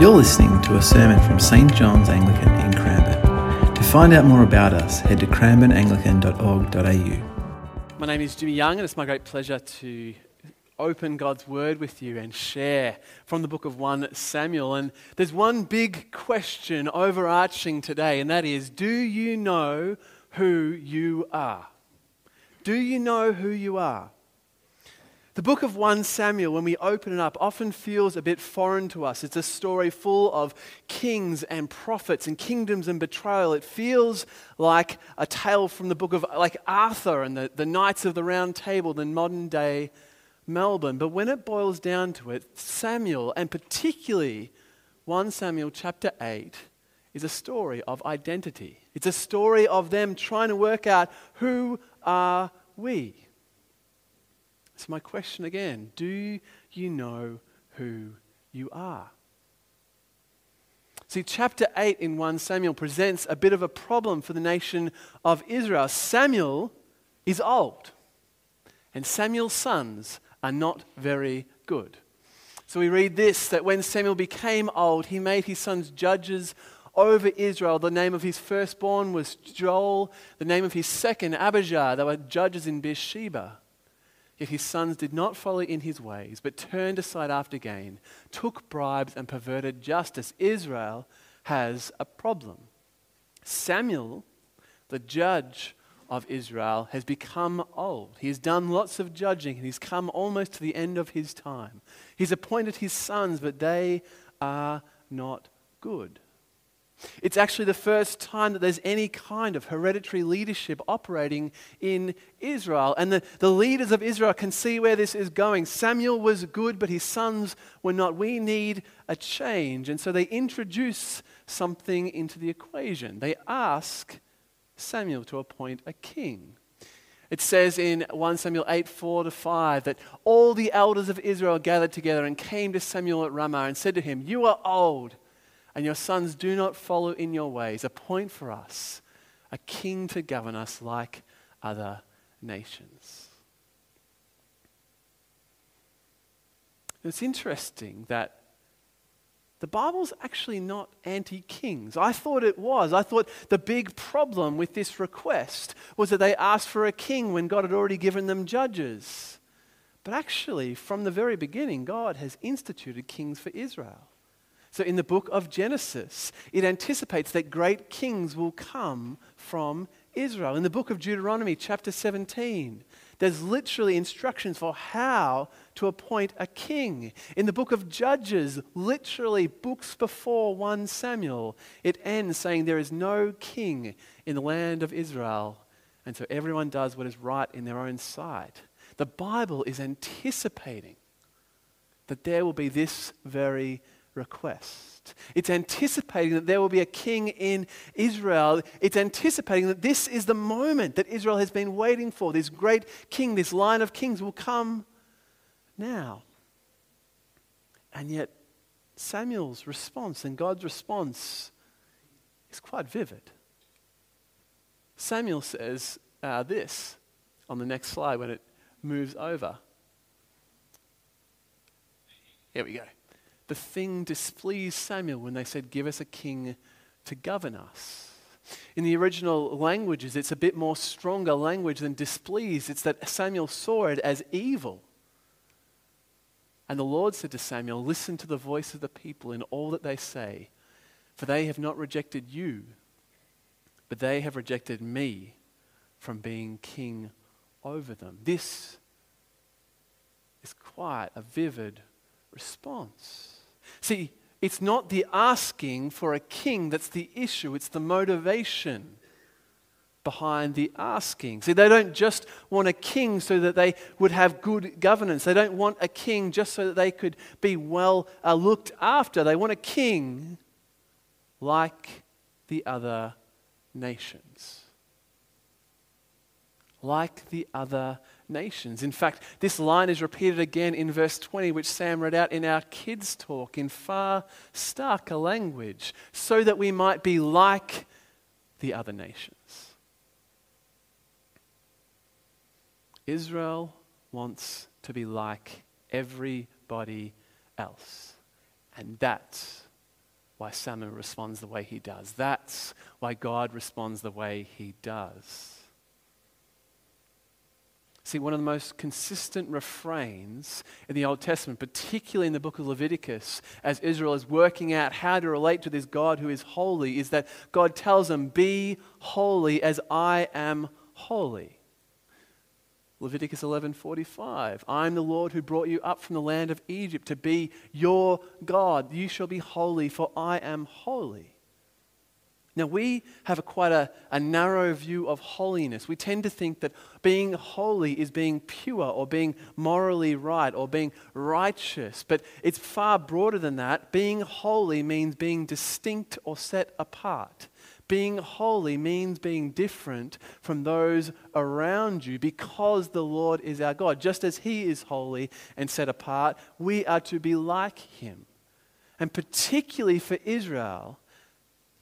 You're listening to a sermon from St John's Anglican in Cranbourne. To find out more about us, head to cranbourneanglican.org.au. My name is Jimmy Young, and it's my great pleasure to open God's Word with you and share from the book of 1 Samuel. And there's one big question overarching today, and that is Do you know who you are? Do you know who you are? The book of 1 Samuel, when we open it up, often feels a bit foreign to us. It's a story full of kings and prophets and kingdoms and betrayal. It feels like a tale from the book of like Arthur and the, the Knights of the Round Table in modern day Melbourne. But when it boils down to it, Samuel, and particularly 1 Samuel chapter 8, is a story of identity. It's a story of them trying to work out who are we? So, my question again do you know who you are? See, chapter 8 in 1 Samuel presents a bit of a problem for the nation of Israel. Samuel is old, and Samuel's sons are not very good. So we read this that when Samuel became old, he made his sons judges over Israel. The name of his firstborn was Joel, the name of his second, Abijah. They were judges in Beersheba. Yet his sons did not follow in his ways, but turned aside after gain, took bribes, and perverted justice. Israel has a problem. Samuel, the judge of Israel, has become old. He has done lots of judging, and he's come almost to the end of his time. He's appointed his sons, but they are not good. It's actually the first time that there's any kind of hereditary leadership operating in Israel. And the, the leaders of Israel can see where this is going. Samuel was good, but his sons were not. We need a change. And so they introduce something into the equation. They ask Samuel to appoint a king. It says in 1 Samuel 8, 4 to 5, that all the elders of Israel gathered together and came to Samuel at Ramah and said to him, You are old and your sons do not follow in your ways. Appoint for us a king to govern us like other nations. It's interesting that the Bible's actually not anti kings. I thought it was. I thought the big problem with this request was that they asked for a king when God had already given them judges. But actually, from the very beginning, God has instituted kings for Israel. So, in the book of Genesis, it anticipates that great kings will come from Israel. In the book of Deuteronomy, chapter 17, there's literally instructions for how to appoint a king. In the book of Judges, literally books before 1 Samuel, it ends saying there is no king in the land of Israel. And so everyone does what is right in their own sight. The Bible is anticipating that there will be this very request. It's anticipating that there will be a king in Israel. It's anticipating that this is the moment that Israel has been waiting for. This great king, this line of kings will come now. And yet, Samuel's response and God's response is quite vivid. Samuel says uh, this on the next slide when it moves over. Here we go the thing displeased Samuel when they said, Give us a king to govern us. In the original languages, it's a bit more stronger language than displeased. It's that Samuel saw it as evil. And the Lord said to Samuel, Listen to the voice of the people in all that they say, for they have not rejected you, but they have rejected me from being king over them. This is quite a vivid response. See, it's not the asking for a king that's the issue, it's the motivation behind the asking. See, they don't just want a king so that they would have good governance. They don't want a king just so that they could be well uh, looked after. They want a king like the other nations. Like the other nations. In fact, this line is repeated again in verse 20, which Sam read out in our kids' talk in far starker language, so that we might be like the other nations. Israel wants to be like everybody else. And that's why Samuel responds the way he does. That's why God responds the way he does. See, one of the most consistent refrains in the Old Testament, particularly in the book of Leviticus, as Israel is working out how to relate to this God who is holy, is that God tells them, Be holy as I am holy. Leviticus 11:45 I'm the Lord who brought you up from the land of Egypt to be your God you shall be holy for I am holy now, we have a quite a, a, narrow view of holiness. We tend to think that being holy is being pure or being morally right or being righteous. But it's far broader than that. Being holy means being distinct or set apart. Being holy means being different from those around you because the Lord is our God. Just as He is holy and set apart, we are to be like Him. And particularly for Israel,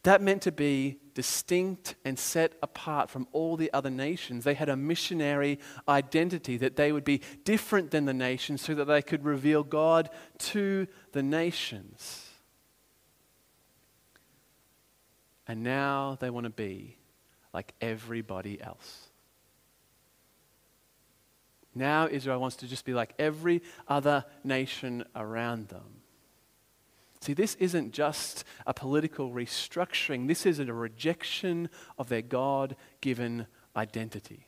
that meant to be distinct and set apart from all the other nations. They had a missionary identity, that they would be different than the nations so that they could reveal God to the nations. And now they want to be like everybody else. Now Israel wants to just be like every other nation around them. See, this isn't just a political restructuring, this is a rejection of their God given identity.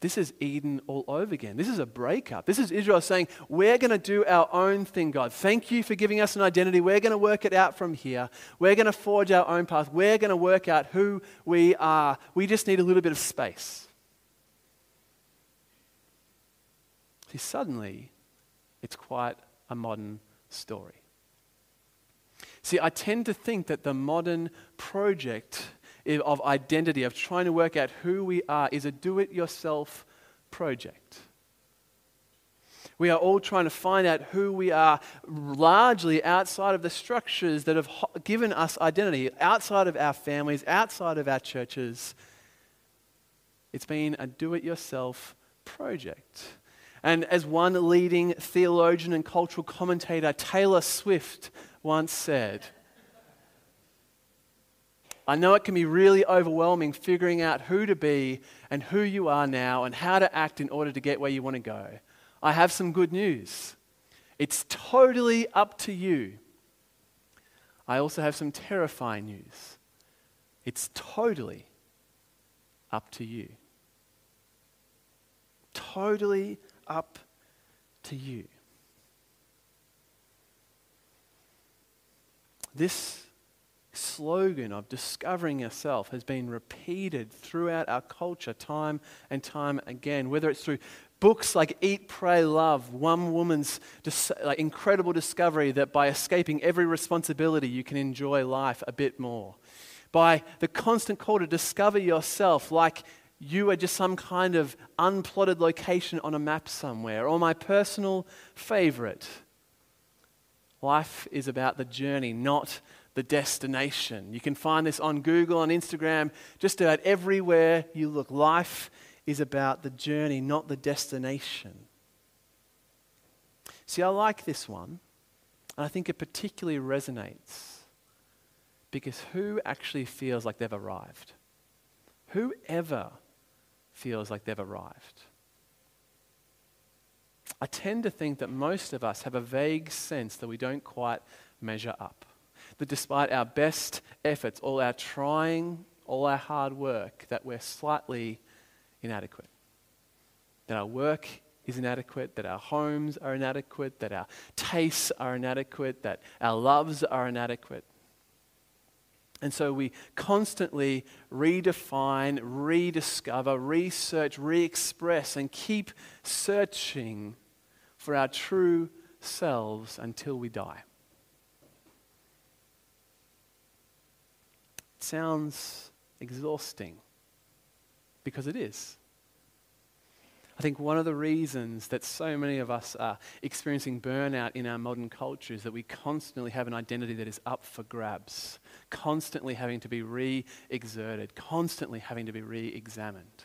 This is Eden all over again. This is a breakup. This is Israel saying, We're going to do our own thing, God. Thank you for giving us an identity. We're going to work it out from here. We're going to forge our own path. We're going to work out who we are. We just need a little bit of space. Suddenly, it's quite a modern story. See, I tend to think that the modern project of identity, of trying to work out who we are, is a do it yourself project. We are all trying to find out who we are largely outside of the structures that have given us identity, outside of our families, outside of our churches. It's been a do it yourself project. And as one leading theologian and cultural commentator, Taylor Swift, once said, I know it can be really overwhelming figuring out who to be and who you are now and how to act in order to get where you want to go. I have some good news. It's totally up to you. I also have some terrifying news. It's totally up to you. Totally up to you. This slogan of discovering yourself has been repeated throughout our culture time and time again, whether it's through books like Eat, Pray, Love, one woman's dis- like incredible discovery that by escaping every responsibility, you can enjoy life a bit more. By the constant call to discover yourself, like you are just some kind of unplotted location on a map somewhere. Or my personal favorite life is about the journey, not the destination. You can find this on Google, on Instagram, just about everywhere you look. Life is about the journey, not the destination. See, I like this one, and I think it particularly resonates because who actually feels like they've arrived? Whoever feels like they've arrived. I tend to think that most of us have a vague sense that we don't quite measure up. That despite our best efforts, all our trying, all our hard work, that we're slightly inadequate. That our work is inadequate, that our homes are inadequate, that our tastes are inadequate, that our loves are inadequate. And so we constantly redefine, rediscover, research, re express, and keep searching for our true selves until we die. It sounds exhausting because it is. I think one of the reasons that so many of us are experiencing burnout in our modern culture is that we constantly have an identity that is up for grabs, constantly having to be re exerted, constantly having to be re examined.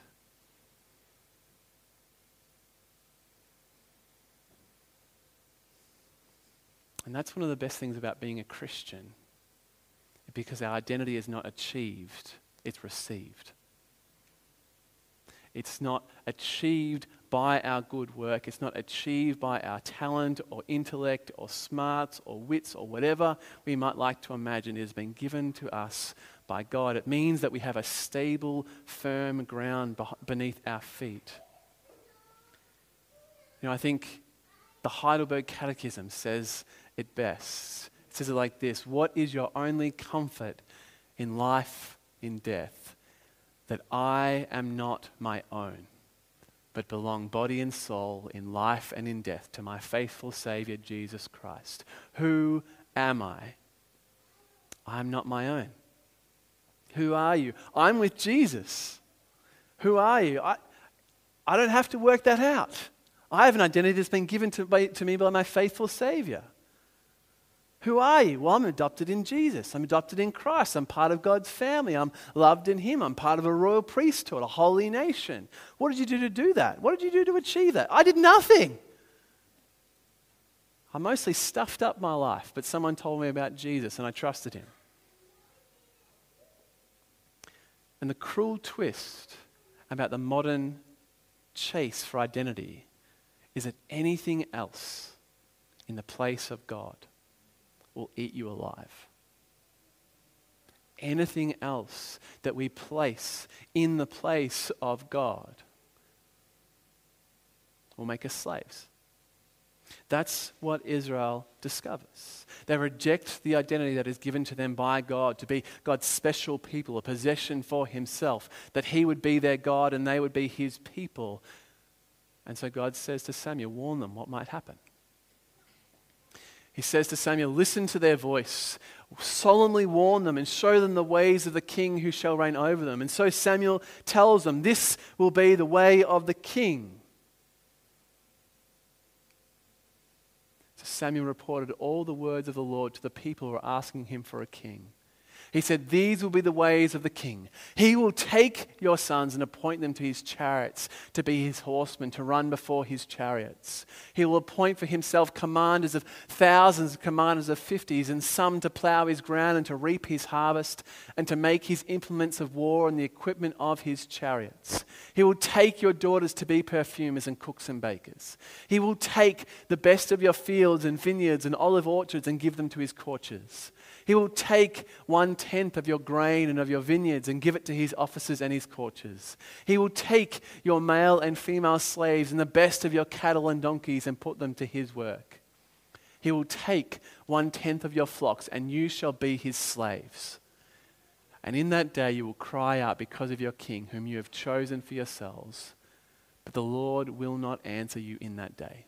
And that's one of the best things about being a Christian, because our identity is not achieved, it's received. It's not achieved by our good work. It's not achieved by our talent or intellect or smarts or wits or whatever we might like to imagine. It has been given to us by God. It means that we have a stable, firm ground beneath our feet. You know, I think the Heidelberg Catechism says it best. It says it like this What is your only comfort in life, in death? That I am not my own, but belong body and soul in life and in death to my faithful Savior Jesus Christ. Who am I? I'm not my own. Who are you? I'm with Jesus. Who are you? I, I don't have to work that out. I have an identity that's been given to, by, to me by my faithful Savior. Who are you? Well, I'm adopted in Jesus. I'm adopted in Christ. I'm part of God's family. I'm loved in Him. I'm part of a royal priesthood, a holy nation. What did you do to do that? What did you do to achieve that? I did nothing. I mostly stuffed up my life, but someone told me about Jesus and I trusted Him. And the cruel twist about the modern chase for identity is that anything else in the place of God will eat you alive. Anything else that we place in the place of God will make us slaves. That's what Israel discovers. They reject the identity that is given to them by God to be God's special people, a possession for Himself, that He would be their God and they would be His people. And so God says to Samuel, warn them what might happen. He says to Samuel, Listen to their voice, solemnly warn them, and show them the ways of the king who shall reign over them. And so Samuel tells them, This will be the way of the king. So Samuel reported all the words of the Lord to the people who were asking him for a king. He said, These will be the ways of the king. He will take your sons and appoint them to his chariots, to be his horsemen, to run before his chariots. He will appoint for himself commanders of thousands, commanders of fifties, and some to plow his ground and to reap his harvest, and to make his implements of war and the equipment of his chariots. He will take your daughters to be perfumers and cooks and bakers. He will take the best of your fields and vineyards and olive orchards and give them to his courtiers. He will take one tenth of your grain and of your vineyards and give it to his officers and his courtiers. He will take your male and female slaves and the best of your cattle and donkeys and put them to his work. He will take one tenth of your flocks, and you shall be his slaves. And in that day you will cry out because of your king, whom you have chosen for yourselves. But the Lord will not answer you in that day.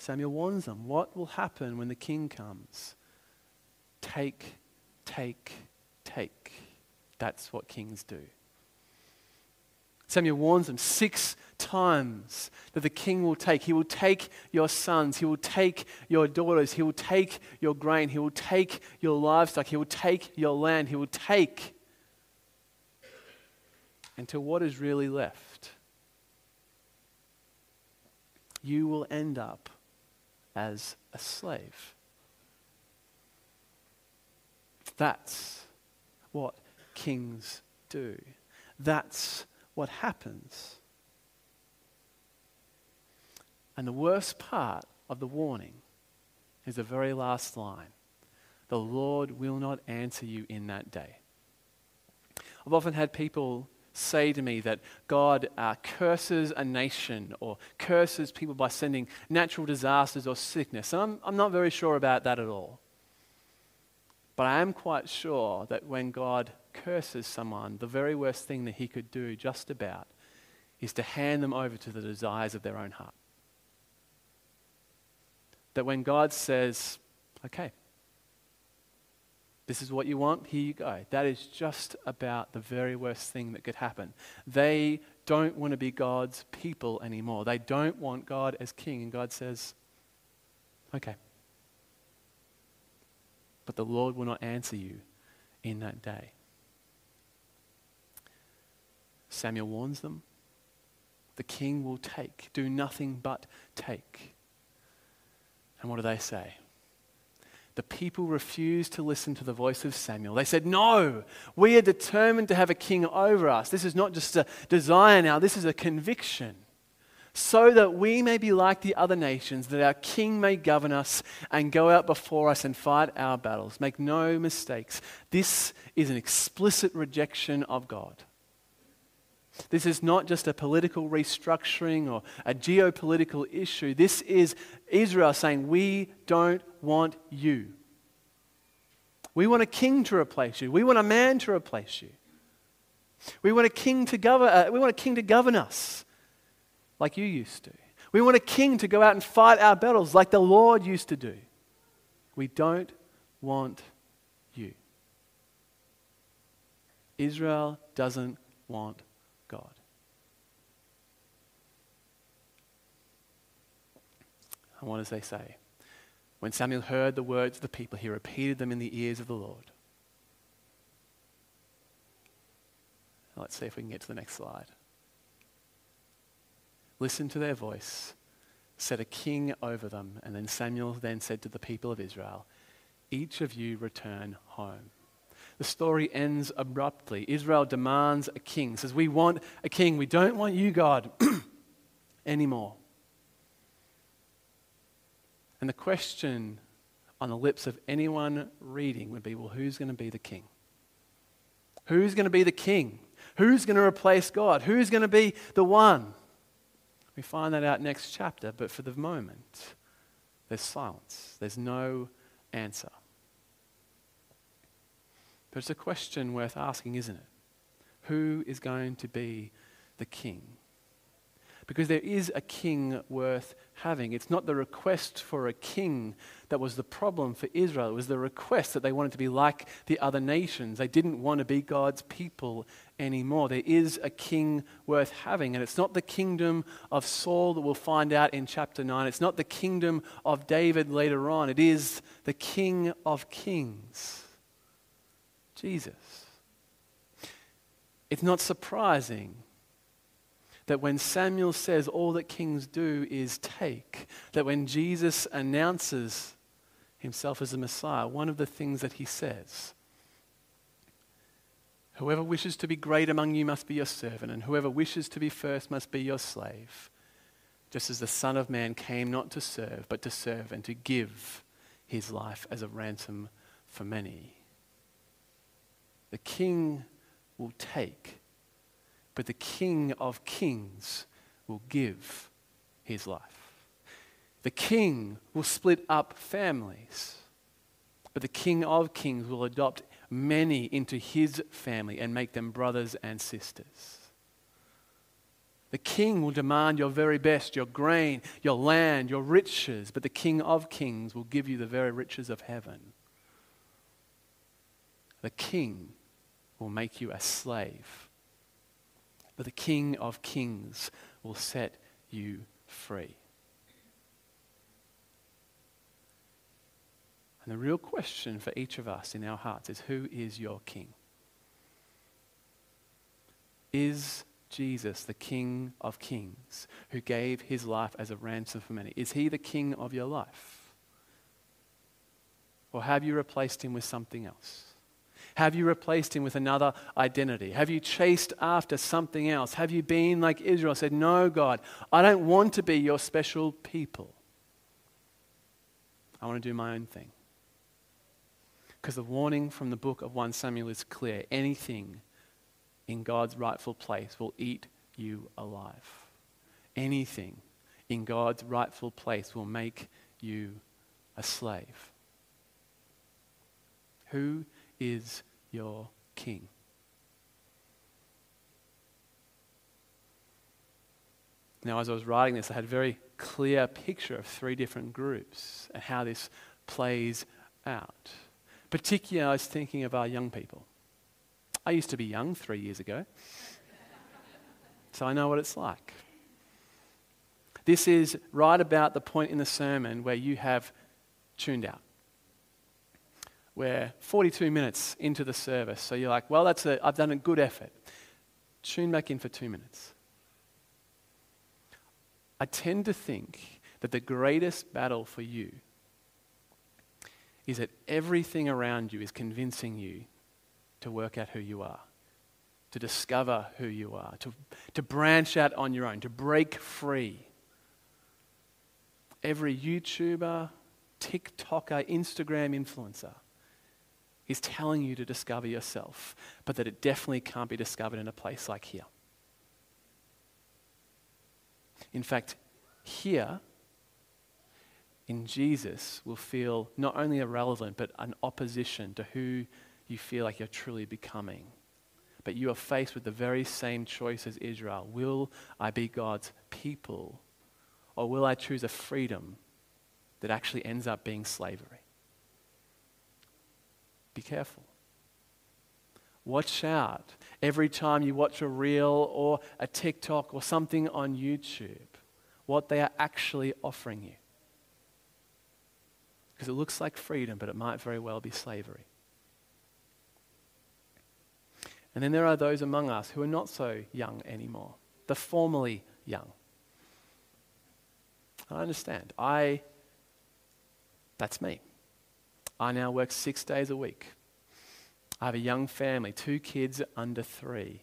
Samuel warns them what will happen when the king comes? Take, take, take. That's what kings do. Samuel warns them six times that the king will take. He will take your sons. He will take your daughters. He will take your grain. He will take your livestock. He will take your land. He will take until what is really left. You will end up as a slave. That's what kings do. That's what happens. And the worst part of the warning is the very last line The Lord will not answer you in that day. I've often had people say to me that God uh, curses a nation or curses people by sending natural disasters or sickness. And I'm, I'm not very sure about that at all. But I am quite sure that when God curses someone, the very worst thing that he could do, just about, is to hand them over to the desires of their own heart. That when God says, okay, this is what you want, here you go. That is just about the very worst thing that could happen. They don't want to be God's people anymore. They don't want God as king. And God says, okay. But the Lord will not answer you in that day. Samuel warns them. The king will take, do nothing but take. And what do they say? The people refused to listen to the voice of Samuel. They said, No, we are determined to have a king over us. This is not just a desire now, this is a conviction. So that we may be like the other nations, that our king may govern us and go out before us and fight our battles. Make no mistakes. This is an explicit rejection of God. This is not just a political restructuring or a geopolitical issue. This is Israel saying, We don't want you. We want a king to replace you. We want a man to replace you. We want a king to govern, uh, we want a king to govern us like you used to. We want a king to go out and fight our battles like the Lord used to do. We don't want you. Israel doesn't want God. And what does they say? When Samuel heard the words of the people, he repeated them in the ears of the Lord. Let's see if we can get to the next slide. Listen to their voice, set a king over them, and then Samuel then said to the people of Israel, Each of you return home. The story ends abruptly. Israel demands a king, says, We want a king. We don't want you, God, anymore. And the question on the lips of anyone reading would be well, who's going to be the king? Who's going to be the king? Who's going to replace God? Who's going to be the one? We find that out next chapter, but for the moment, there's silence. There's no answer. But it's a question worth asking, isn't it? Who is going to be the king? Because there is a king worth having. It's not the request for a king that was the problem for Israel. It was the request that they wanted to be like the other nations. They didn't want to be God's people anymore. There is a king worth having. And it's not the kingdom of Saul that we'll find out in chapter 9. It's not the kingdom of David later on. It is the King of Kings, Jesus. It's not surprising that when Samuel says all that kings do is take, that when Jesus announces himself as the Messiah, one of the things that he says, Whoever wishes to be great among you must be your servant, and whoever wishes to be first must be your slave. Just as the Son of Man came not to serve, but to serve and to give his life as a ransom for many. The king will take but the King of Kings will give his life. The King will split up families, but the King of Kings will adopt many into his family and make them brothers and sisters. The king will demand your very best, your grain, your land, your riches, but the king of kings will give you the very riches of heaven. The king will make you a slave but the King of Kings will set you free. And the real question for each of us in our hearts is who is your King? Is Jesus the King of Kings who gave his life as a ransom for many? Is he the King of your life? Or have you replaced him with something else? Have you replaced him with another identity? Have you chased after something else? Have you been like Israel, said, No, God, I don't want to be your special people. I want to do my own thing. Because the warning from the book of 1 Samuel is clear anything in God's rightful place will eat you alive. Anything in God's rightful place will make you a slave. Who is your king. Now, as I was writing this, I had a very clear picture of three different groups and how this plays out. Particularly, I was thinking of our young people. I used to be young three years ago, so I know what it's like. This is right about the point in the sermon where you have tuned out we're 42 minutes into the service. So you're like, well, that's a, I've done a good effort. Tune back in for two minutes. I tend to think that the greatest battle for you is that everything around you is convincing you to work out who you are, to discover who you are, to, to branch out on your own, to break free. Every YouTuber, TikToker, Instagram influencer is telling you to discover yourself, but that it definitely can't be discovered in a place like here. In fact, here, in Jesus, will feel not only irrelevant, but an opposition to who you feel like you're truly becoming. But you are faced with the very same choice as Israel. Will I be God's people? Or will I choose a freedom that actually ends up being slavery? Be careful. Watch out every time you watch a reel or a TikTok or something on YouTube, what they are actually offering you. Because it looks like freedom, but it might very well be slavery. And then there are those among us who are not so young anymore, the formerly young. I understand. I, that's me. I now work six days a week. I have a young family, two kids under three.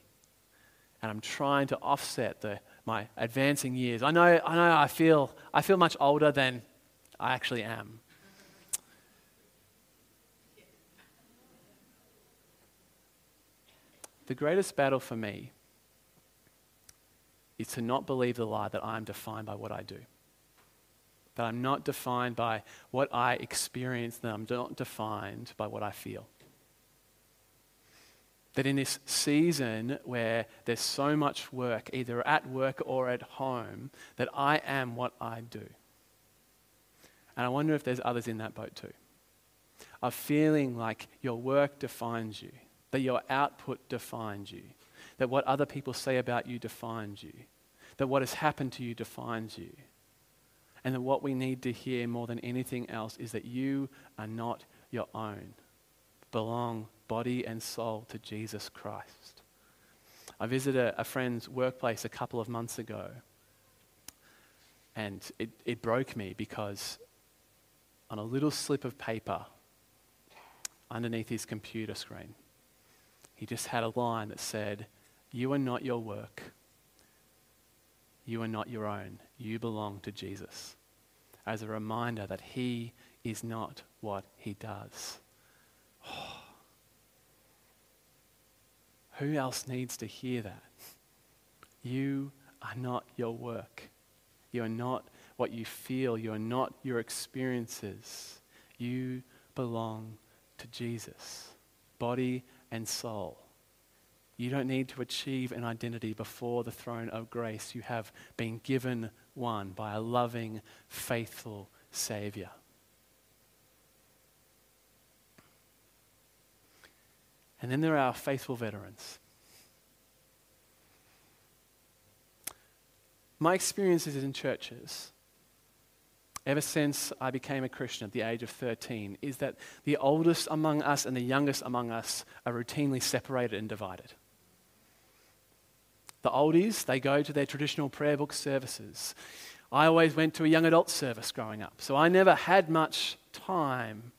And I'm trying to offset the, my advancing years. I know, I know I feel, I feel much older than I actually am. The greatest battle for me is to not believe the lie that I am defined by what I do. That I'm not defined by what I experience, that I'm not defined by what I feel. That in this season where there's so much work, either at work or at home, that I am what I do. And I wonder if there's others in that boat too. Of feeling like your work defines you that your output defines you, that what other people say about you defines you, that what has happened to you defines you, and that what we need to hear more than anything else is that you are not your own, belong body and soul to Jesus Christ. I visited a, a friend's workplace a couple of months ago, and it, it broke me because on a little slip of paper underneath his computer screen, he just had a line that said, You are not your work. You are not your own. You belong to Jesus. As a reminder that He is not what He does. Oh. Who else needs to hear that? You are not your work. You are not what you feel. You are not your experiences. You belong to Jesus. Body and soul. You don't need to achieve an identity before the throne of grace. You have been given one by a loving, faithful Savior. And then there are our faithful veterans. My experiences in churches ever since I became a Christian at the age of 13 is that the oldest among us and the youngest among us are routinely separated and divided. The oldies, they go to their traditional prayer book services. I always went to a young adult service growing up, so I never had much time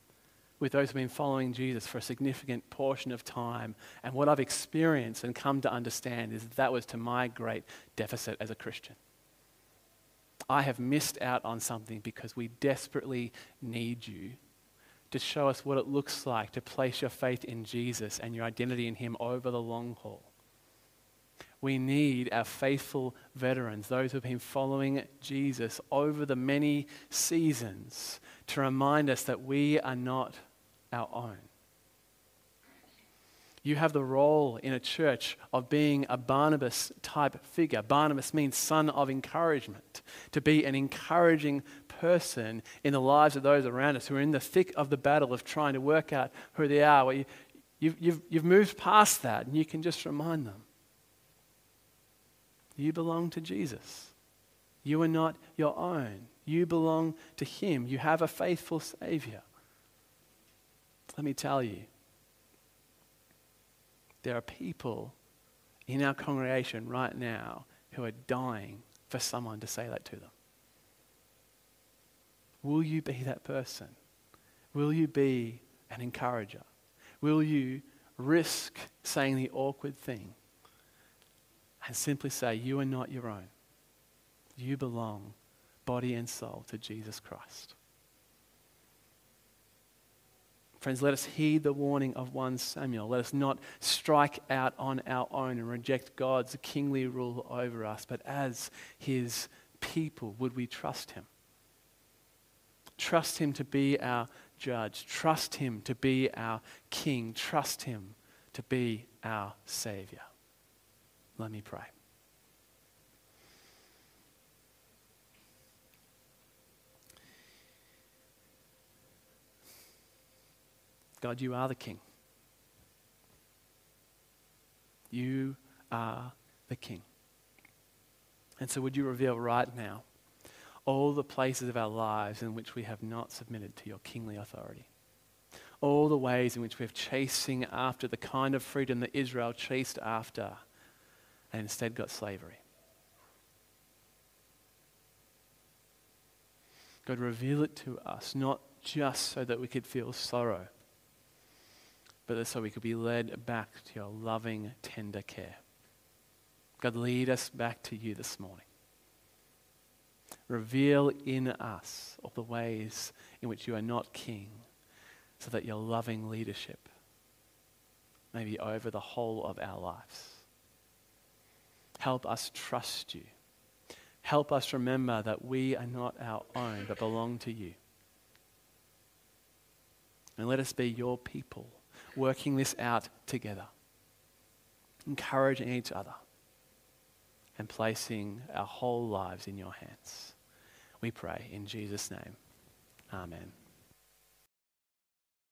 with those who've been following Jesus for a significant portion of time. And what I've experienced and come to understand is that, that was to my great deficit as a Christian. I have missed out on something because we desperately need you to show us what it looks like to place your faith in Jesus and your identity in Him over the long haul. We need our faithful veterans, those who have been following Jesus over the many seasons, to remind us that we are not our own. You have the role in a church of being a Barnabas type figure. Barnabas means son of encouragement, to be an encouraging person in the lives of those around us who are in the thick of the battle of trying to work out who they are. Where you, you've, you've, you've moved past that and you can just remind them you belong to Jesus. You are not your own. You belong to Him. You have a faithful Savior. Let me tell you, there are people in our congregation right now who are dying for someone to say that to them? Will you be that person? Will you be an encourager? Will you risk saying the awkward thing and simply say, You are not your own? You belong, body and soul, to Jesus Christ. Friends, let us heed the warning of 1 Samuel. Let us not strike out on our own and reject God's kingly rule over us, but as his people, would we trust him? Trust him to be our judge. Trust him to be our king. Trust him to be our savior. Let me pray. God, you are the King. You are the King. And so, would you reveal right now all the places of our lives in which we have not submitted to your kingly authority? All the ways in which we're chasing after the kind of freedom that Israel chased after and instead got slavery. God, reveal it to us, not just so that we could feel sorrow but so we could be led back to your loving, tender care. God, lead us back to you this morning. Reveal in us all the ways in which you are not king, so that your loving leadership may be over the whole of our lives. Help us trust you. Help us remember that we are not our own, but belong to you. And let us be your people working this out together, encouraging each other, and placing our whole lives in your hands. We pray in Jesus' name. Amen.